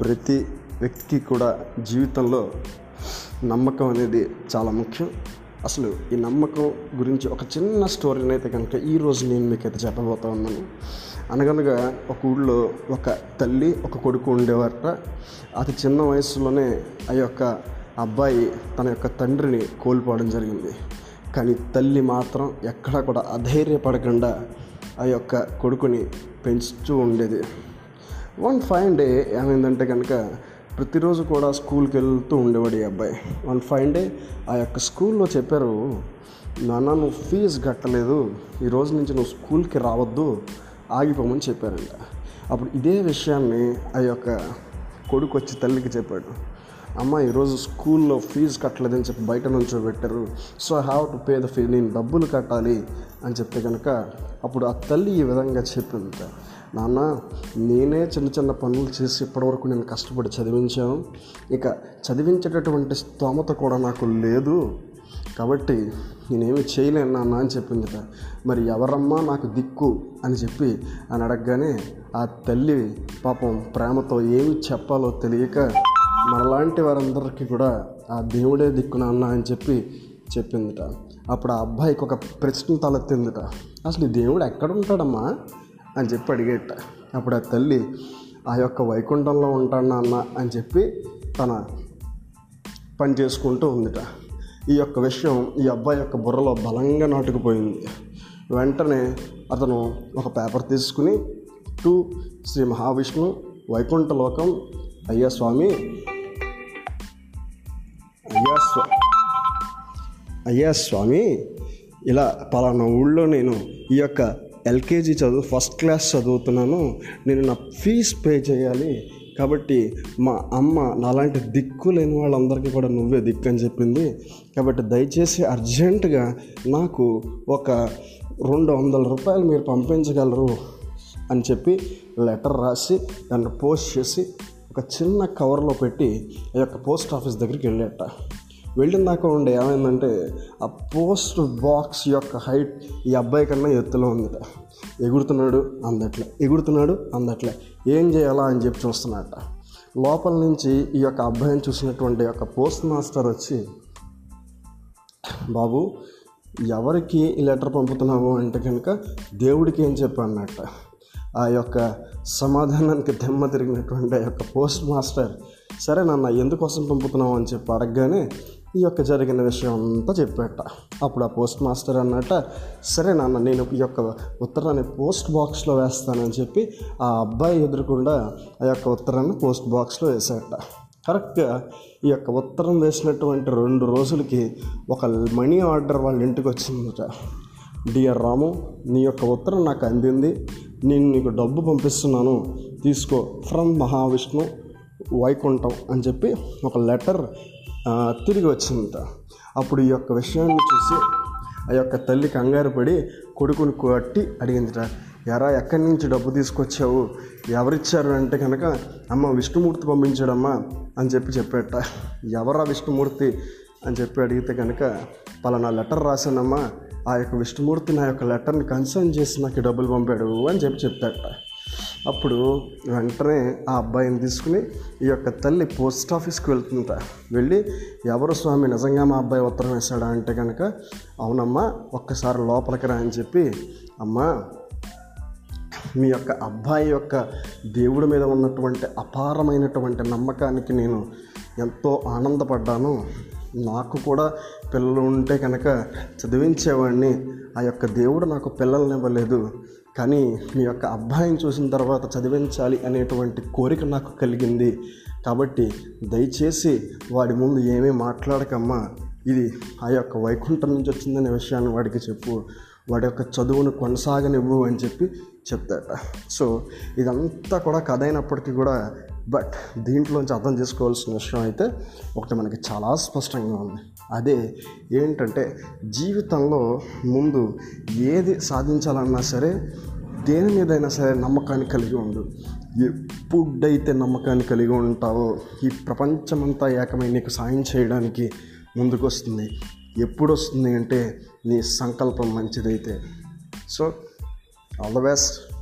ప్రతి వ్యక్తికి కూడా జీవితంలో నమ్మకం అనేది చాలా ముఖ్యం. అసలు ఈ నమ్మకం గురించి ఒక చిన్న స్టోరీని అయితే కనుక ఈరోజు నేను మీకైతే చెప్పబోతా ఉన్నాను. అనగనగా ఒక ఊళ్ళో ఒక తల్లి ఒక కొడుకు ఉండేవారట. అతి చిన్న వయసులోనే ఆ యొక్క అబ్బాయి తన యొక్క తండ్రిని కోల్పోవడం జరిగింది. కానీ తల్లి మాత్రం ఎక్కడా కూడా అధైర్యపడకుండా ఆ యొక్క కొడుకుని పెంచుతూ ఉండేది. వన్ ఫైన్ డే ఏమైందంటే కనుక ప్రతిరోజు కూడా స్కూల్కి వెళ్తూ ఉండేవాడు ఈ అబ్బాయి. వన్ ఫైన్ డే ఆ యొక్క స్కూల్లో చెప్పారు నాన్న నువ్వు ఫీజు కట్టలేదు ఈ రోజు నుంచి నువ్వు స్కూల్కి రావద్దు ఆగిపోమని చెప్పారంట. అప్పుడు ఇదే విషయాన్ని ఆ యొక్క కొడుకు వచ్చి తల్లికి చెప్పాడు. అమ్మ ఈరోజు స్కూల్లో ఫీజు కట్టలేదని చెప్పి బయట నుంచో పెట్టారు so I have to pay the fee నేను డబ్బులు కట్టాలి అని చెప్తే కనుక అప్పుడు ఆ తల్లి ఈ విధంగా చెప్పింది నాన్న నేనే చిన్న చిన్న పనులు చేసి ఇప్పటివరకు నేను కష్టపడి చదివించాను. ఇక చదివించేటటువంటి స్తోమత కూడా నాకు లేదు. కాబట్టి నేనేమి చేయలేను నాన్న అని చెప్పిందిట మరి ఎవరమ్మా నాకు దిక్కు అని చెప్పి అని అడగగానే ఆ తల్లి పాపం ప్రేమతో ఏమి చెప్పాలో తెలియక మనలాంటి వారందరికీ కూడా ఆ దేవుడే దిక్కు నాన్న అని చెప్పి చెప్పిందిట. అప్పుడు ఆ అబ్బాయికి ఒక ప్రశ్న తలెత్తిందిట. అసలు ఈ దేవుడు ఎక్కడ ఉంటాడమ్మా అని చెప్పి అడిగేట. అప్పుడు ఆ తల్లి ఆ యొక్క వైకుంఠంలో ఉంటాను నాన్న అని చెప్పి తన పని చేసుకుంటూ ఉందిట. ఈ యొక్క విషయం ఈ అబ్బాయి యొక్క బుర్రలో బలంగా నాటుకుపోయింది. వెంటనే అతను ఒక పేపర్ తీసుకుని టు శ్రీ మహావిష్ణు వైకుంఠలోకం అయ్యా స్వామి అయ్యా స్వా అయ్యా స్వామి ఇలా పలానా ఊళ్ళో నేను ఈ యొక్క ఎల్కేజీ చదువు ఫస్ట్ క్లాస్ చదువుతున్నాను. నేను నా ఫీజ్ పే చేయాలి. కాబట్టి మా అమ్మ నాలాంటి దిక్కు లేని వాళ్ళందరికీ కూడా నువ్వే దిక్కు అని చెప్పింది. కాబట్టి దయచేసి అర్జెంటుగా నాకు ఒక రెండు వందల రూపాయలు మీరు పంపించగలరు అని చెప్పి లెటర్ రాసి దాన్ని పోస్ట్ చేసి ఒక చిన్న కవర్లో పెట్టి ఆ యొక్క పోస్ట్ ఆఫీస్ దగ్గరికి వెళ్ళేట. వెళ్ళినాక ఉండే ఏమైందంటే ఆ పోస్ట్ బాక్స్ యొక్క హైట్ ఈ అబ్బాయి కన్నా ఎత్తులో ఉందట ఎగురుతున్నాడు అందట్లే ఎగురుతున్నాడు అందట్లే. ఏం చేయాలా అని చెప్పి చూస్తున్నట్ట లోపల నుంచి ఈ యొక్క అబ్బాయిని చూసినటువంటి యొక్క పోస్ట్ మాస్టర్ వచ్చి బాబు ఎవరికి ఈ లెటర్ పంపుతున్నావు అంటే కనుక దేవుడికి ఏం చెప్పన్నట్ట ఆ యొక్క సమాధానానికి దెమ్మ తిరిగినటువంటి ఆ యొక్క పోస్ట్ మాస్టర్ సరే నాన్న ఎందుకోసం పంపుతున్నావు? అని చెప్పి అడగగానే ఈ యొక్క జరిగిన విషయం అంతా చెప్పాట. అప్పుడు ఆ పోస్ట్ మాస్టర్ అన్నట సరే నాన్న నేను ఈ యొక్క ఉత్తరాన్ని పోస్ట్ బాక్స్లో వేస్తానని చెప్పి ఆ అబ్బాయి ఎదురకుండా ఆ యొక్క ఉత్తరాన్ని పోస్ట్ బాక్స్లో వేసాట కరెక్ట్గా ఈ యొక్క ఉత్తరం వేసినటువంటి రెండు రోజులకి ఒక మనీ ఆర్డర్ వాళ్ళ ఇంటికి వచ్చిందట. డియర్ రాము నీ యొక్క ఉత్తరం నాకు అందింది. నేను నీకు డబ్బు పంపిస్తున్నాను. తీసుకో. ఫ్రమ్ మహావిష్ణు వైకుంఠం అని చెప్పి ఒక లెటర్ తిరిగి వచ్చిందంట అప్పుడు ఈ యొక్క విషయాన్ని చూసి ఆ యొక్క తల్లి కంగారు పడి కొడుకుని కొట్టి అడిగిందిట ఎరా ఎక్కడి నుంచి డబ్బు తీసుకొచ్చావు? ఎవరిచ్చారు? అంటే కనుక అమ్మ విష్ణుమూర్తి పంపించాడమ్మా అని చెప్పి చెప్పేట. ఎవరా విష్ణుమూర్తి? అని చెప్పి అడిగితే కనుక పలానా లెటర్ రాశానమ్మా. ఆ యొక్క విష్ణుమూర్తి నా యొక్క లెటర్ని కన్సర్న్ చేసి నాకు డబ్బులు పంపాడు అని చెప్పి చెప్తాట అప్పుడు వెంటనే ఆ అబ్బాయిని తీసుకుని ఈ యొక్క తల్లి పోస్ట్ ఆఫీస్కి వెళ్తుంట వెళ్ళి ఎవరు స్వామి? నిజంగా మా అబ్బాయి ఉత్తరం వేశాడా? అంటే కనుక అవునమ్మా ఒక్కసారి లోపలికి రా అని చెప్పి అమ్మా మీ యొక్క అబ్బాయి యొక్క దేవుడి మీద ఉన్నటువంటి అపారమైనటువంటి నమ్మకానికి నేను ఎంతో ఆనందపడ్డాను. నాకు కూడా పిల్లలు ఉంటే కనుక చదివించేవాడిని. ఆ యొక్క దేవుడు నాకు పిల్లల్ని ఇవ్వలేదు కానీ మీ యొక్క అబ్బాయిని చూసిన తర్వాత చదివించాలి అనేటువంటి కోరిక నాకు కలిగింది. కాబట్టి దయచేసి వాడి ముందు ఏమీ మాట్లాడకమ్మా. ఇది ఆ యొక్క వైకుంఠం నుంచి వచ్చిందనే విషయాన్ని వాడికి చెప్పు. వాడి యొక్క చదువును కొనసాగనివ్వు అని చెప్పి చెప్తాట. సో ఇదంతా కూడా కథ అయినప్పటికీ కూడా బట్ దీంట్లోంచి అర్థం చేసుకోవాల్సిన విషయం అయితే ఒకటి మనకి చాలా స్పష్టంగా ఉంది. అదే ఏంటంటే జీవితంలో ముందు ఏది సాధించాలన్నా సరే దేని మీదైనా సరే నమ్మకాన్ని కలిగి ఉండు. ఎప్పుడైతే నమ్మకాన్ని కలిగి ఉంటావో ఈ ప్రపంచమంతా ఏకమై నీకు సాయం చేయడానికి ముందుకు వస్తుంది ఎప్పుడు వస్తుంది అంటే నీ సంకల్పం మంచిదైతే. So all the best.